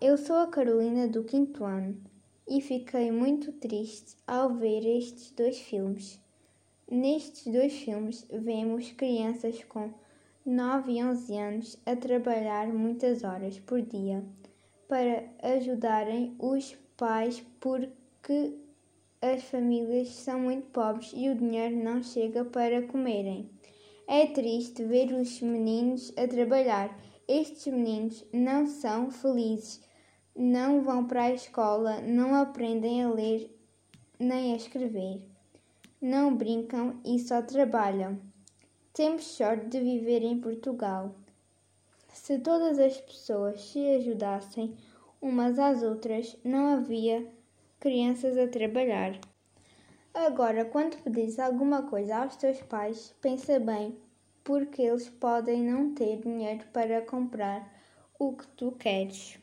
eu sou a Carolina do quinto ano e fiquei muito triste ao ver estes dois filmes. Nestes dois filmes, vemos crianças com 9 e 11 anos a trabalhar muitas horas por dia para ajudarem os pais porque as famílias são muito pobres e o dinheiro não chega para comerem. É triste ver os meninos a trabalhar. Estes meninos não são felizes, não vão para a escola, não aprendem a ler nem a escrever, não brincam e só trabalham. Temos sorte de viver em Portugal. Se todas as pessoas se ajudassem umas às outras, não havia crianças a trabalhar. Agora, quando pedires alguma coisa aos teus pais, pensa bem, porque eles podem não ter dinheiro para comprar o que tu queres.